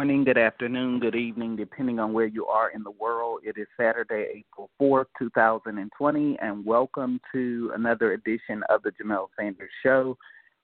Morning, good afternoon, good evening, depending on where you are in the world. It is Saturday, April 4th, 2020, and welcome to another edition of the Jamelle Sanders Show.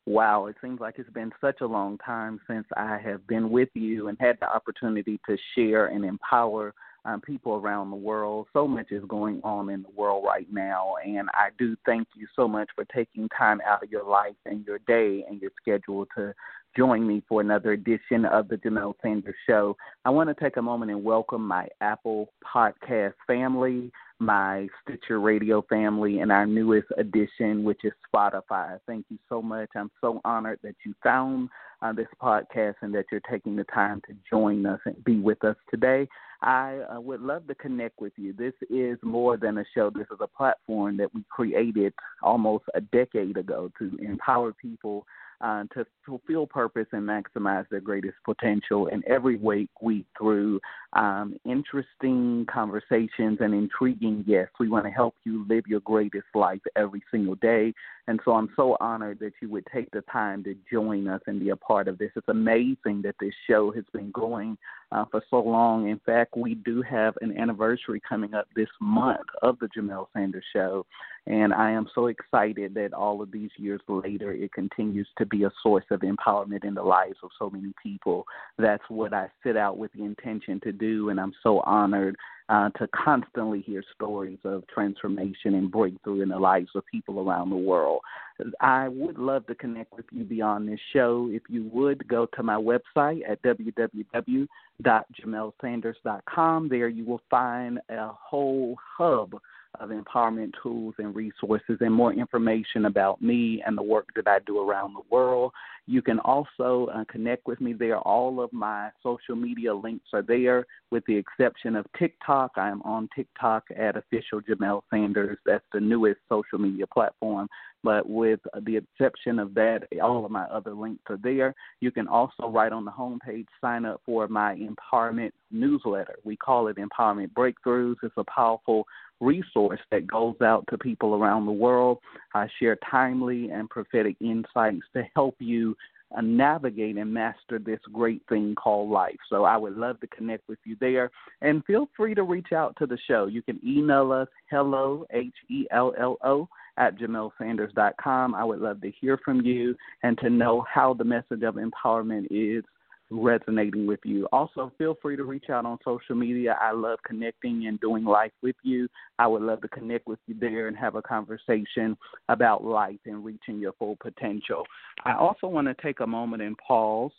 Wow, it seems like it's been such a long time since I have been with you and had the opportunity to share and empower um, people around the world. So much is going on in the world right now, and I do thank you so much for taking time out of your life and your day and your schedule to join me for another edition of the Jamelle Sanders Show. I want to take a moment and welcome my Apple Podcast family, my Stitcher Radio family, and our newest addition, which is Spotify. Thank you so much. I'm so honored that you found uh, this podcast and that you're taking the time to join us and be with us today. I uh, would love to connect with you. This is more than a show. This is a platform that we created almost a decade ago to empower people uh, to fulfill purpose and maximize their greatest potential. And every week, we through um, interesting conversations and intriguing guests, we want to help you live your greatest life every single day. And so I'm so honored that you would take the time to join us and be a part of this. It's amazing that this show has been going uh, for so long. In fact, we do have an anniversary coming up this month of the Jamelle Sanders Show. And I am so excited that all of these years later, it continues to be a source of empowerment in the lives of so many people. That's what I set out with the intention to do, and I'm so honored uh, to constantly hear stories of transformation and breakthrough in the lives of people around the world. I would love to connect with you beyond this show. If you would go to my website at www.jamellesanders.com, there you will find a whole hub of empowerment tools and resources and more information about me and the work that I do around the world. You can also uh, connect with me there. All of my social media links are there, with the exception of TikTok. I am on TikTok at official Jamelle Sanders. That's the newest social media platform. But with the exception of that, all of my other links are there. You can also, right on the homepage, sign up for my empowerment newsletter. We call it Empowerment Breakthroughs. It's a powerful resource that goes out to people around the world. I share timely and prophetic insights to help you uh, navigate and master this great thing called life. So I would love to connect with you there. And feel free to reach out to the show. You can email us hello, H E L L O, at jamellesanders.com. I would love to hear from you and to know how the message of empowerment is resonating with you. Also, feel free to reach out on social media. I love connecting and doing life with you. I would love to connect with you there and have a conversation about life and reaching your full potential. I also want to take a moment and pause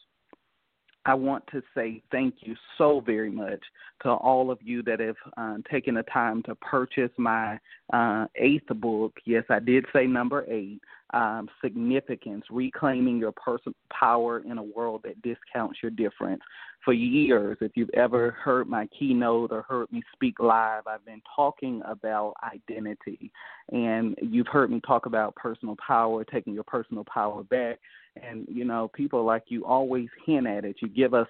I want to say thank you so very much to all of you that have uh, taken the time to purchase my uh, eighth book. Yes, I did say number eight um, Significance Reclaiming Your Personal Power in a World That Discounts Your Difference. For years, if you've ever heard my keynote or heard me speak live, I've been talking about identity. And you've heard me talk about personal power, taking your personal power back and you know people like you always hint at it you give us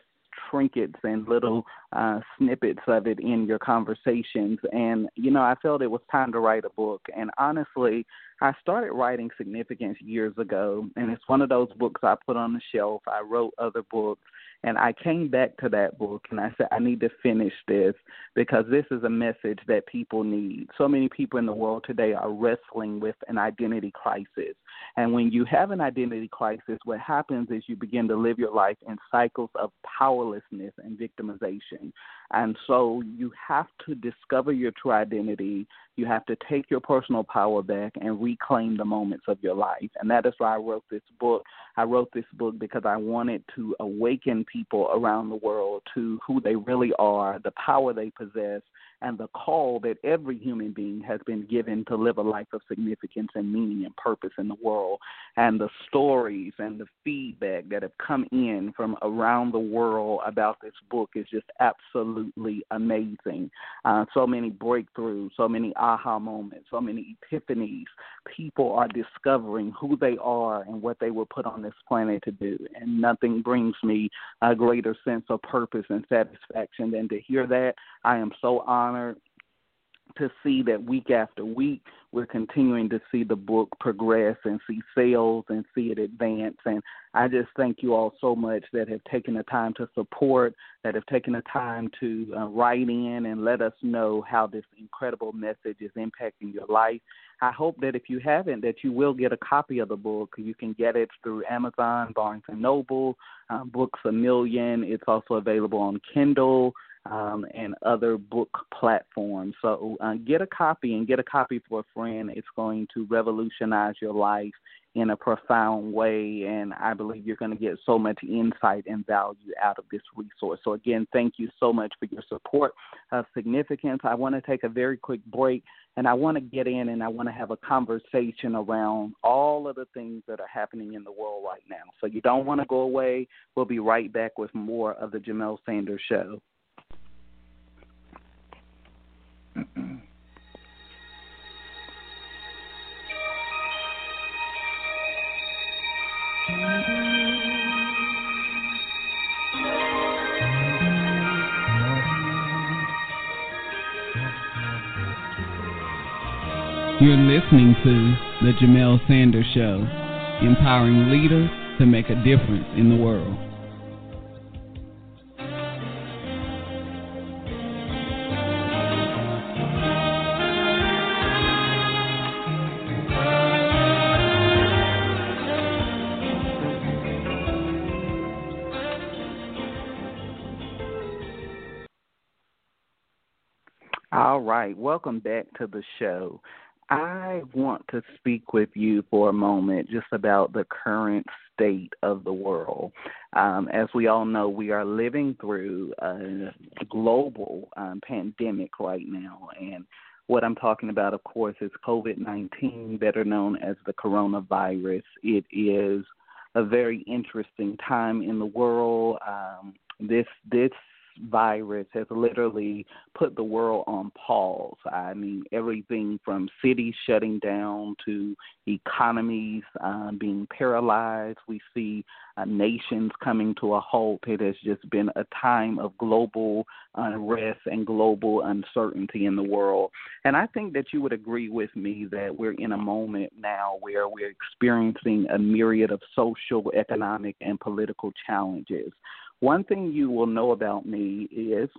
trinkets and little uh, snippets of it in your conversations. And, you know, I felt it was time to write a book. And honestly, I started writing Significance years ago, and it's one of those books I put on the shelf. I wrote other books, and I came back to that book and I said, I need to finish this because this is a message that people need. So many people in the world today are wrestling with an identity crisis. And when you have an identity crisis, what happens is you begin to live your life in cycles of powerlessness and victimization. And so you have to discover your true identity. You have to take your personal power back and reclaim the moments of your life. And that is why I wrote this book. I wrote this book because I wanted to awaken people around the world to who they really are, the power they possess, and the call that every human being has been given to live a life of significance and meaning and purpose in the world. And the stories and the feedback that have come in from around the world about this book is just absolutely amazing. Uh, so many breakthroughs, so many aha moments, so many epiphanies. People are discovering who they are and what they were put on this planet to do. And nothing brings me a greater sense of purpose and satisfaction than to hear that. I am so honored honored to see that week after week we're continuing to see the book progress and see sales and see it advance and I just thank you all so much that have taken the time to support that have taken the time to uh, write in and let us know how this incredible message is impacting your life. I hope that if you haven't that you will get a copy of the book. You can get it through Amazon, Barnes and Noble, uh, Books a Million. It's also available on Kindle um, and other book platforms. So uh, get a copy and get a copy for a friend. It's going to revolutionize your life in a profound way, and I believe you're going to get so much insight and value out of this resource. So, again, thank you so much for your support of significance. I want to take a very quick break, and I want to get in and I want to have a conversation around all of the things that are happening in the world right now. So, you don't want to go away. We'll be right back with more of the Jamelle Sanders Show. You're listening to The Jamelle Sanders Show, empowering leaders to make a difference in the world. All right, welcome back to the show. I want to speak with you for a moment just about the current state of the world. Um, as we all know, we are living through a global um, pandemic right now. And what I'm talking about, of course, is COVID 19, better known as the coronavirus. It is a very interesting time in the world. Um, this this virus has literally put the world on pause. I mean, everything from cities shutting down to economies uh, being paralyzed. We see uh, nations coming to a halt. It has just been a time of global unrest and global uncertainty in the world. And I think that you would agree with me that we're in a moment now where we're experiencing a myriad of social, economic, and political challenges. One thing you will know about me is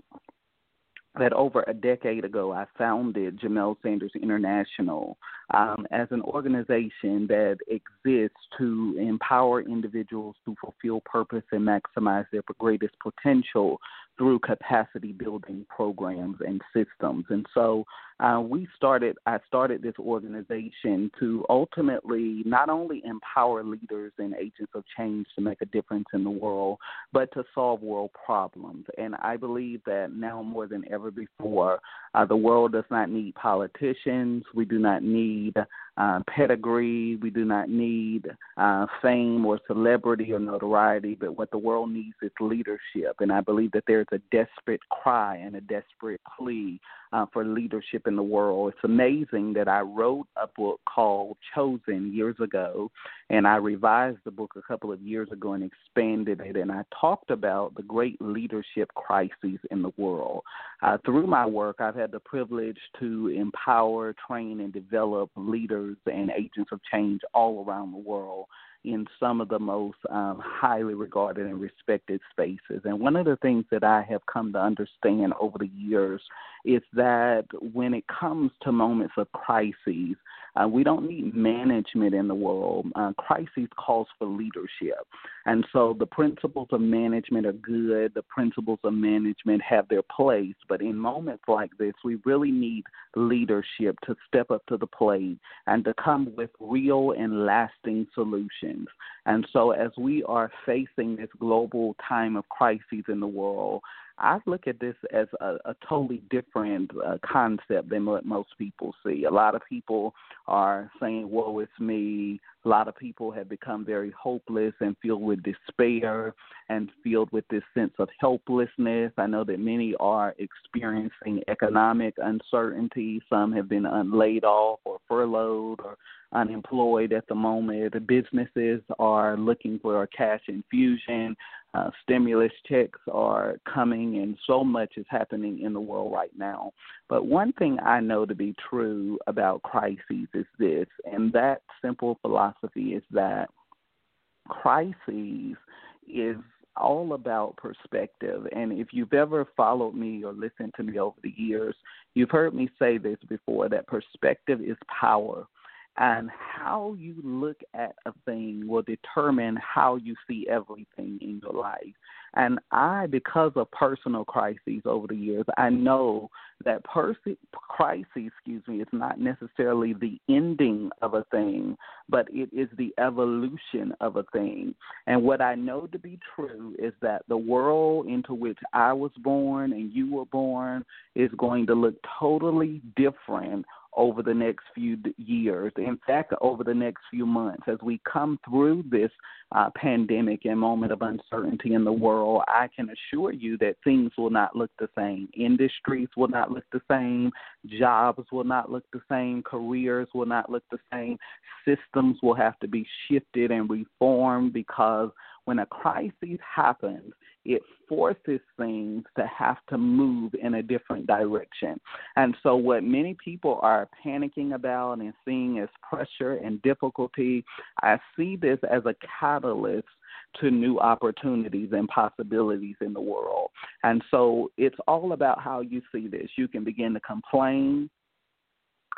that over a decade ago, I founded Jamelle Sanders International um, as an organization that exists to empower individuals to fulfill purpose and maximize their greatest potential through capacity building programs and systems. And so uh, we started, I started this organization to ultimately not only empower leaders and agents of change to make a difference in the world, but to solve world problems. And I believe that now more than ever before, uh, the world does not need politicians. We do not need uh, pedigree. We do not need uh, fame or celebrity or notoriety, but what the world needs is leadership. And I believe that there's a desperate cry and a desperate plea uh, for leadership in the world. It's amazing that I wrote a book called Chosen years ago, and I revised the book a couple of years ago and expanded it. And I talked about the great leadership crises in the world. Uh, through my work, I've had the privilege to empower, train, and develop leaders and agents of change all around the world in some of the most um, highly regarded and respected spaces. And one of the things that I have come to understand over the years is that when it comes to moments of crises, Uh, we don't need management in the world. Uh, crises calls for leadership. And so the principles of management are good. The principles of management have their place. But in moments like this, we really need leadership to step up to the plate and to come with real and lasting solutions. And so as we are facing this global time of crises in the world, I look at this as a, a totally different uh, concept than what most people see. A lot of people are saying, "Woe is me." A lot of people have become very hopeless and filled with despair and filled with this sense of helplessness. I know that many are experiencing economic uncertainty. Some have been laid off or furloughed or unemployed at the moment. Businesses are looking for a cash infusion. Uh, stimulus checks are coming, and so much is happening in the world right now. But one thing I know to be true about crises is this, and that simple philosophy is that crises is all about perspective. And if you've ever followed me or listened to me over the years, you've heard me say this before that perspective is power and how you look at a thing will determine how you see everything in your life. And I, because of personal crises over the years, I know that pers- crisis, excuse me, is not necessarily the ending of a thing, but it is the evolution of a thing. And what I know to be true is that the world into which I was born and you were born is going to look totally different over the next few years. In fact, over the next few months, as we come through this uh, pandemic and moment of uncertainty in the world, I can assure you that things will not look the same. Industries will not look the same. Jobs will not look the same. Careers will not look the same. Systems will have to be shifted and reformed because when a crisis happens, it forces things to have to move in a different direction. And so, what many people are panicking about and seeing as pressure and difficulty, I see this as a catalyst to new opportunities and possibilities in the world. And so it's all about how you see this. You can begin to complain,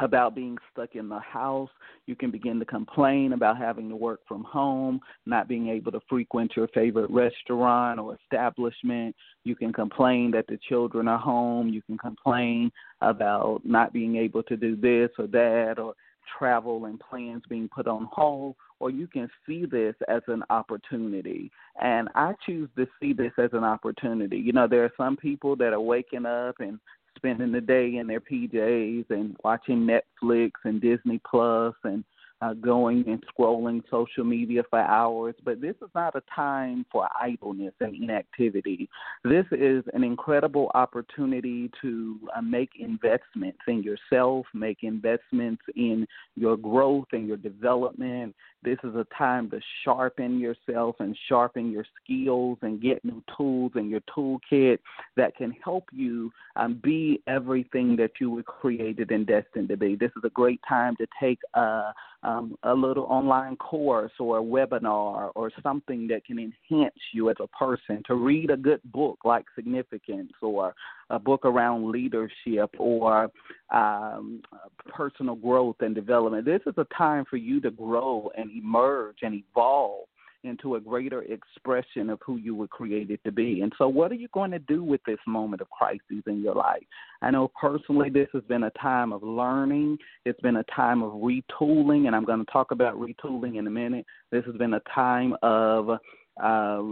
about being stuck in the house. You can begin to complain about having to work from home, not being able to frequent your favorite restaurant or establishment. You can complain that the children are home. You can complain about not being able to do this or that or travel and plans being put on hold, or you can see this as an opportunity. And I choose to see this as an opportunity. You know, there are some people that are waking up and spending the day in their PJs and watching Netflix and Disney Plus and uh, going and scrolling social media for hours. But this is not a time for idleness and inactivity. This is an incredible opportunity to uh, make investments in yourself, make investments in your growth and your development. This is a time to sharpen yourself and sharpen your skills and get new tools in your toolkit that can help you um, be everything that you were created and destined to be. This is a great time to take a um, a little online course or a webinar or something that can enhance you as a person, to read a good book like Significance or a book around leadership or um, personal growth and development. This is a time for you to grow and emerge and evolve into a greater expression of who you were created to be. And so, what are you going to do with this moment of crisis in your life? I know personally this has been a time of learning, it's been a time of retooling, and I'm going to talk about retooling in a minute. This has been a time of uh,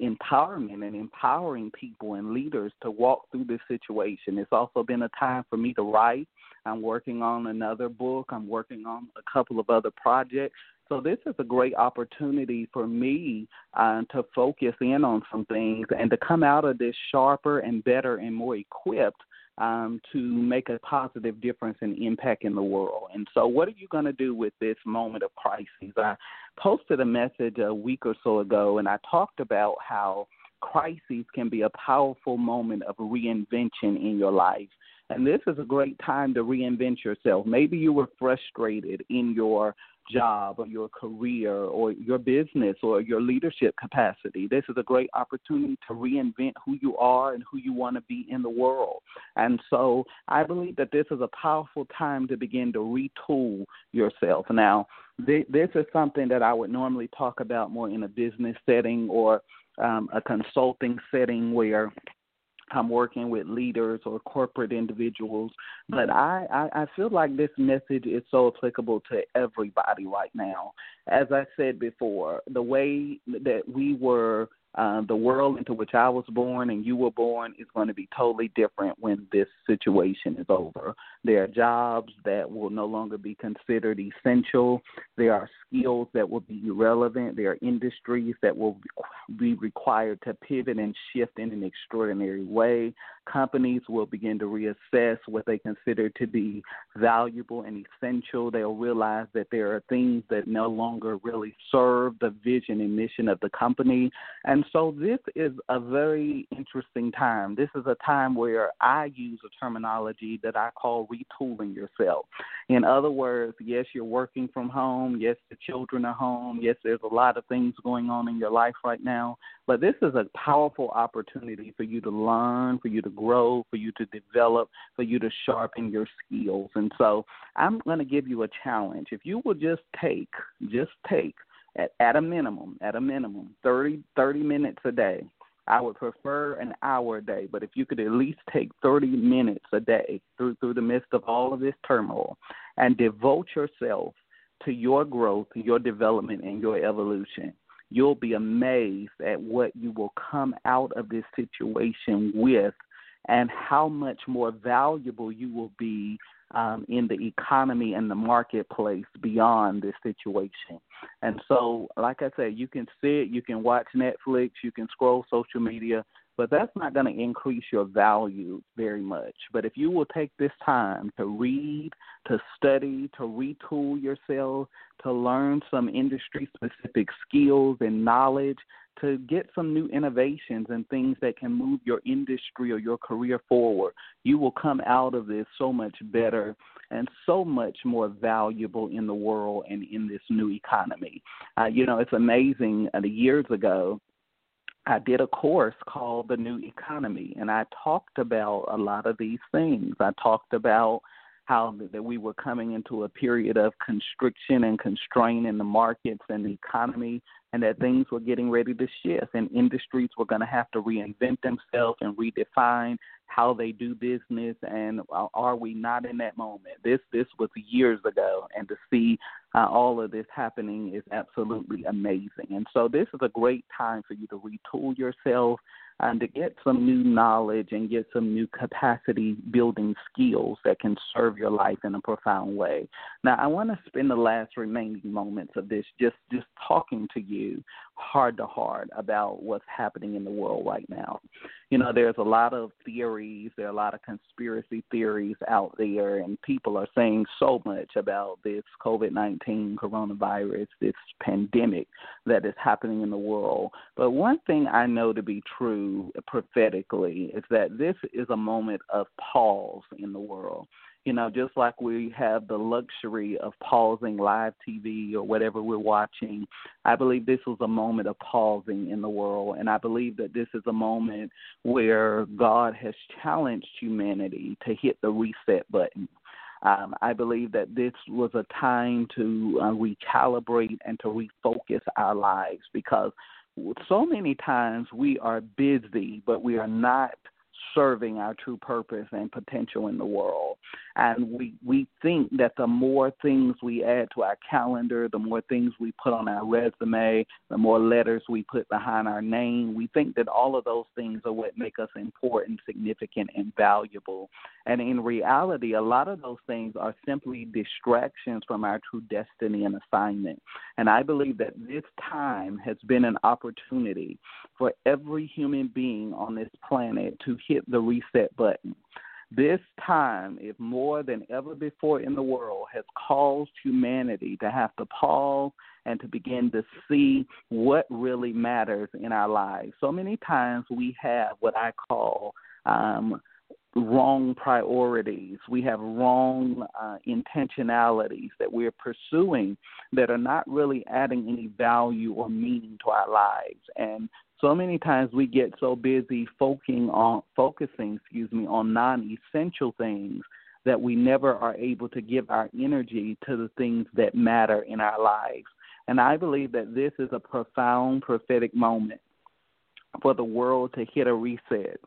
empowerment and empowering people and leaders to walk through this situation. It's also been a time for me to write. I'm working on another book. I'm working on a couple of other projects. So this is a great opportunity for me uh, to focus in on some things and to come out of this sharper and better and more equipped um, to make a positive difference and impact in the world. And so, what are you going to do with this moment of crisis? I posted a message a week or so ago, and I talked about how crises can be a powerful moment of reinvention in your life. And this is a great time to reinvent yourself. Maybe you were frustrated in your job or your career or your business or your leadership capacity. This is a great opportunity to reinvent who you are and who you want to be in the world. And so I believe that this is a powerful time to begin to retool yourself. Now, this is something that I would normally talk about more in a business setting or um, a consulting setting where I'm working with leaders or corporate individuals, but mm-hmm. I, I, I feel like this message is so applicable to everybody right now. As I said before, the way that we were uh, the world into which I was born and you were born is going to be totally different when this situation is over. There are jobs that will no longer be considered essential. There are skills that will be irrelevant. There are industries that will be required to pivot and shift in an extraordinary way. Companies will begin to reassess what they consider to be valuable and essential. They'll realize that there are things that no longer really serve the vision and mission of the company. And so this is a very interesting time. This is a time where I use a terminology that I call retooling yourself. In other words, yes, you're working from home. Yes, the children are home. Yes, there's a lot of things going on in your life right now. But this is a powerful opportunity for you to learn, for you to grow, for you to develop, for you to sharpen your skills. And so I'm going to give you a challenge. If you will just take, just take, at, at a minimum, at a minimum, 30, 30 minutes a day. I would prefer an hour a day, but if you could at least take 30 minutes a day through through the midst of all of this turmoil and devote yourself to your growth, your development, and your evolution, you'll be amazed at what you will come out of this situation with and how much more valuable you will be um, in the economy and the marketplace beyond this situation. And so, like I said, you can sit, you can watch Netflix, you can scroll social media, but that's not going to increase your value very much. But if you will take this time to read, to study, to retool yourself, to learn some industry specific skills and knowledge, to get some new innovations and things that can move your industry or your career forward, you will come out of this so much better and so much more valuable in the world and in this new economy. Uh, you know, it's amazing. Uh, years ago, I did a course called The New Economy, and I talked about a lot of these things. I talked about how that we were coming into a period of constriction and constraint in the markets and the economy and that things were getting ready to shift and industries were going to have to reinvent themselves and redefine how they do business and are we not in that moment? This this was years ago and to see uh, all of this happening is absolutely amazing. And so this is a great time for you to retool yourself and to get some new knowledge and get some new capacity building skills that can serve your life in a profound way. Now, I want to spend the last remaining moments of this just just talking to you heart to heart about what's happening in the world right now. You know, there's a lot of theories, there are a lot of conspiracy theories out there, and people are saying so much about this COVID 19 coronavirus, this pandemic that is happening in the world. But one thing I know to be true prophetically is that this is a moment of pause in the world you know, just like we have the luxury of pausing live TV or whatever we're watching, I believe this was a moment of pausing in the world. And I believe that this is a moment where God has challenged humanity to hit the reset button. Um, I believe that this was a time to uh, recalibrate and to refocus our lives because so many times we are busy, but we are not serving our true purpose and potential in the world. And we, we think that the more things we add to our calendar, the more things we put on our resume, the more letters we put behind our name, we think that all of those things are what make us important, significant, and valuable. And in reality, a lot of those things are simply distractions from our true destiny and assignment. And I believe that this time has been an opportunity for every human being on this planet to hit the reset button. This time, if more than ever before in the world, has caused humanity to have to pause and to begin to see what really matters in our lives. So many times we have what I call um, wrong priorities. We have wrong uh, intentionalities that we're pursuing that are not really adding any value or meaning to our lives. And so many times we get so busy focusing on focusing, excuse me, on non-essential things that we never are able to give our energy to the things that matter in our lives. And I believe that this is a profound prophetic moment for the world to hit a reset,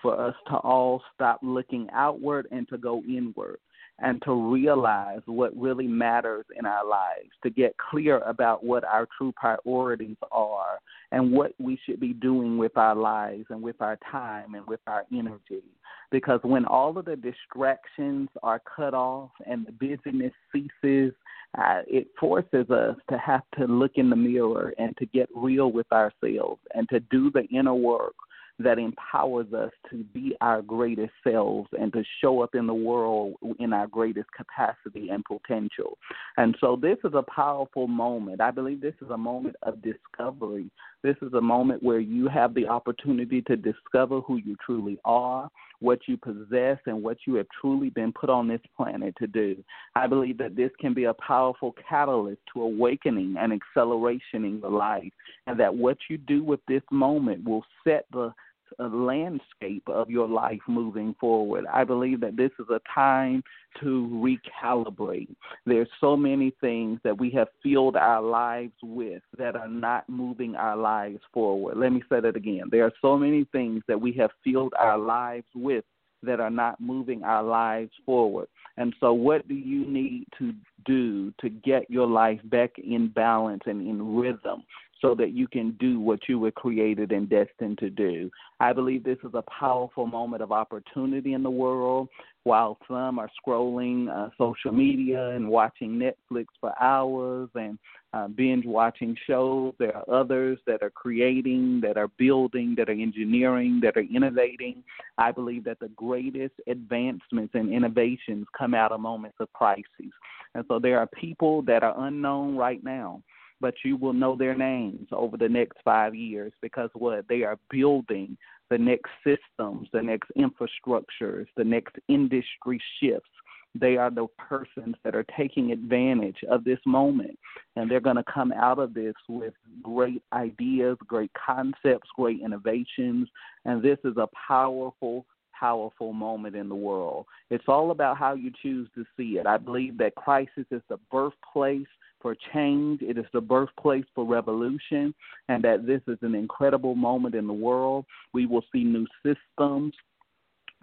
for us to all stop looking outward and to go inward and to realize what really matters in our lives, to get clear about what our true priorities are and what we should be doing with our lives and with our time and with our energy. Because when all of the distractions are cut off and the busyness ceases, uh, it forces us to have to look in the mirror and to get real with ourselves and to do the inner work that empowers us to be our greatest selves and to show up in the world in our greatest capacity and potential. And so this is a powerful moment. I believe this is a moment of discovery. This is a moment where you have the opportunity to discover who you truly are, what you possess, and what you have truly been put on this planet to do. I believe that this can be a powerful catalyst to awakening and acceleration in your life, and that what you do with this moment will set the landscape of your life moving forward. I believe that this is a time to recalibrate. There's so many things that we have filled our lives with that are not moving our lives forward. Let me say that again. There are so many things that we have filled our lives with that are not moving our lives forward. And so, what do you need to do to get your life back in balance and in rhythm? So that you can do what you were created and destined to do. I believe this is a powerful moment of opportunity in the world. While some are scrolling uh, social media and watching Netflix for hours and uh, binge watching shows, there are others that are creating, that are building, that are engineering, that are innovating. I believe that the greatest advancements and innovations come out of moments of crisis. And so there are people that are unknown right now but you will know their names over the next five years because what they are building the next systems, the next infrastructures, the next industry shifts. They are the persons that are taking advantage of this moment, and they're going to come out of this with great ideas, great concepts, great innovations, and this is a powerful powerful moment in the world. It's all about how you choose to see it. I believe that crisis is the birthplace for change. It is the birthplace for revolution, and that this is an incredible moment in the world. We will see new systems.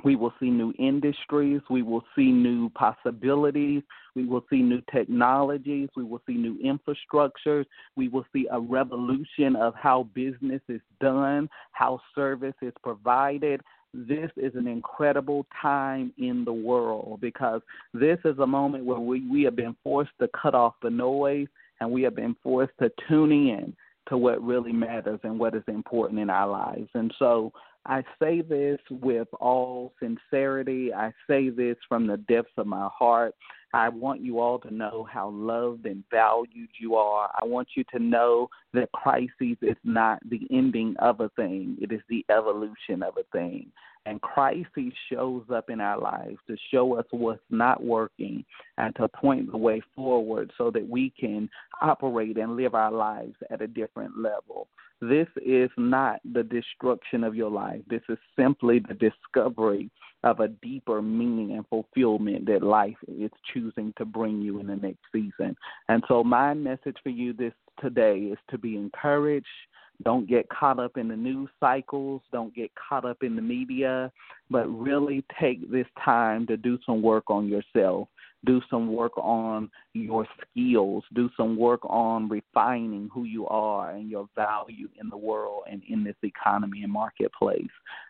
We will see new industries. We will see new possibilities. We will see new technologies. We will see new infrastructures. We will see a revolution of how business is done, how service is provided, this is an incredible time in the world because this is a moment where we, we have been forced to cut off the noise and we have been forced to tune in to what really matters and what is important in our lives. And so I say this with all sincerity. I say this from the depths of my heart. I want you all to know how loved and valued you are. I want you to know that crisis is not the ending of a thing, it is the evolution of a thing. And crisis shows up in our lives to show us what's not working and to point the way forward so that we can operate and live our lives at a different level. This is not the destruction of your life. This is simply the discovery of a deeper meaning and fulfillment that life is choosing to bring you in the next season. And so my message for you this today is to be encouraged. Don't get caught up in the news cycles. Don't get caught up in the media, but really take this time to do some work on yourself do some work on your skills, do some work on refining who you are and your value in the world and in this economy and marketplace.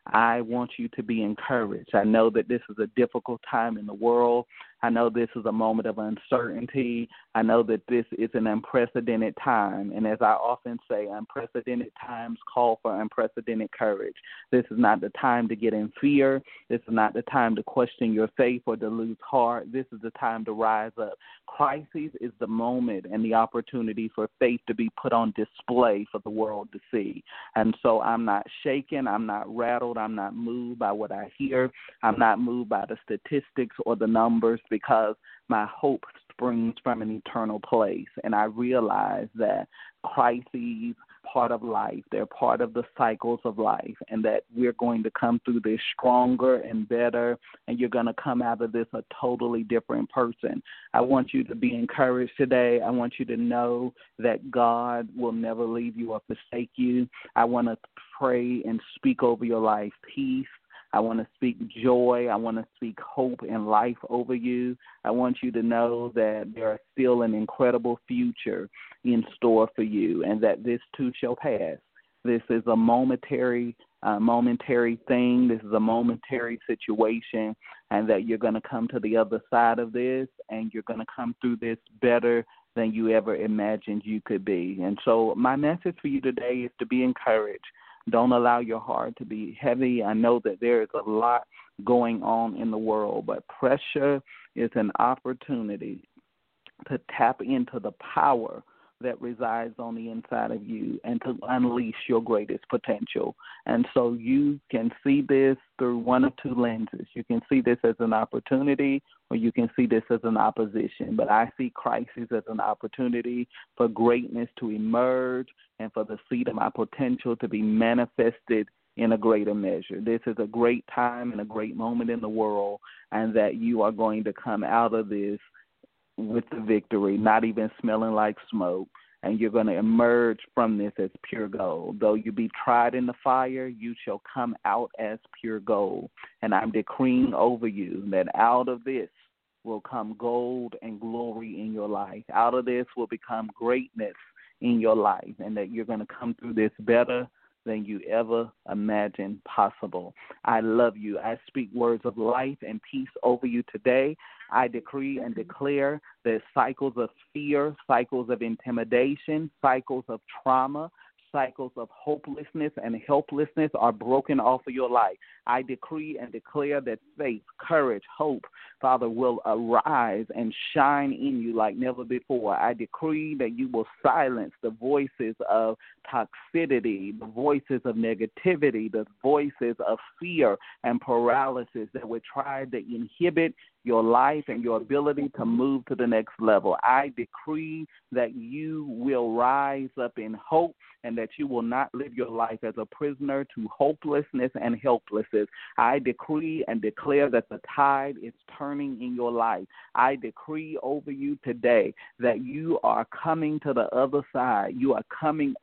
I want you to be encouraged. I know that this is a difficult time in the world. I know this is a moment of uncertainty. I know that this is an unprecedented time, and as I often say, unprecedented times call for unprecedented courage. This is not the time to get in fear. This is not the time to question your faith or to lose heart. This is the time to rise up. Crises is the moment and the opportunity for faith to be put on display for the world to see. And so I'm not shaken, I'm not rattled, I'm not moved by what I hear, I'm not moved by the statistics or the numbers because my hope springs from an eternal place. And I realize that crises part of life. They're part of the cycles of life, and that we're going to come through this stronger and better, and you're going to come out of this a totally different person. I want you to be encouraged today. I want you to know that God will never leave you or forsake you. I want to pray and speak over your life peace I want to speak joy. I want to speak hope and life over you. I want you to know that there is still an incredible future in store for you and that this too shall pass. This is a momentary uh, momentary thing. This is a momentary situation, and that you're going to come to the other side of this, and you're going to come through this better than you ever imagined you could be. And so, my message for you today is to be encouraged. Don't allow your heart to be heavy. I know that there is a lot going on in the world, but pressure is an opportunity to tap into the power that resides on the inside of you and to unleash your greatest potential. And so you can see this through one of two lenses. You can see this as an opportunity or you can see this as an opposition. But I see crisis as an opportunity for greatness to emerge and for the seed of my potential to be manifested in a greater measure. This is a great time and a great moment in the world, and that you are going to come out of this with the victory, not even smelling like smoke. And you're going to emerge from this as pure gold. Though you be tried in the fire, you shall come out as pure gold. And I'm decreeing over you that out of this will come gold and glory in your life. Out of this will become greatness in your life, and that you're going to come through this better than you ever imagined possible. I love you. I speak words of life and peace over you today. I decree and declare that cycles of fear, cycles of intimidation, cycles of trauma, cycles of hopelessness and helplessness are broken off of your life. I decree and declare that faith, courage, hope, Father, will arise and shine in you like never before. I decree that you will silence the voices of toxicity, the voices of negativity, the voices of fear and paralysis that would try to inhibit your life and your ability to move to the next level. I decree that you will rise up in hope and that you will not live your life as a prisoner to hopelessness and helplessness. I decree and declare that the tide is turning in your life. I decree over you today that you are coming to the other side. You are coming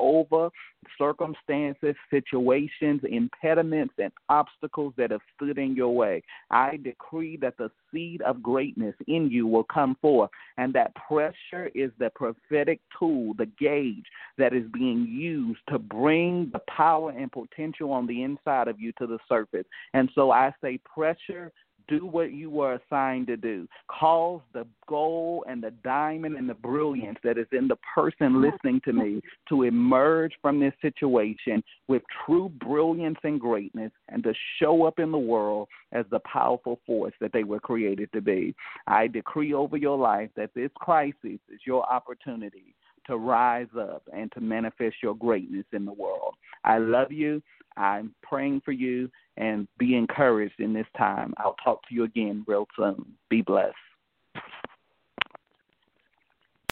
circumstances, situations, impediments, and obstacles that have stood in your way. I decree that the seed of greatness in you will come forth, and that pressure is the prophetic tool, the gauge that is being used to bring the power and potential on the inside of you to the surface. And so I say, pressure do what you were assigned to do. Cause the gold and the diamond and the brilliance that is in the person listening to me to emerge from this situation with true brilliance and greatness and to show up in the world as the powerful force that they were created to be. I decree over your life that this crisis is your opportunity to rise up and to manifest your greatness in the world. I love you. I'm praying for you and be encouraged in this time. I'll talk to you again real soon. Be blessed.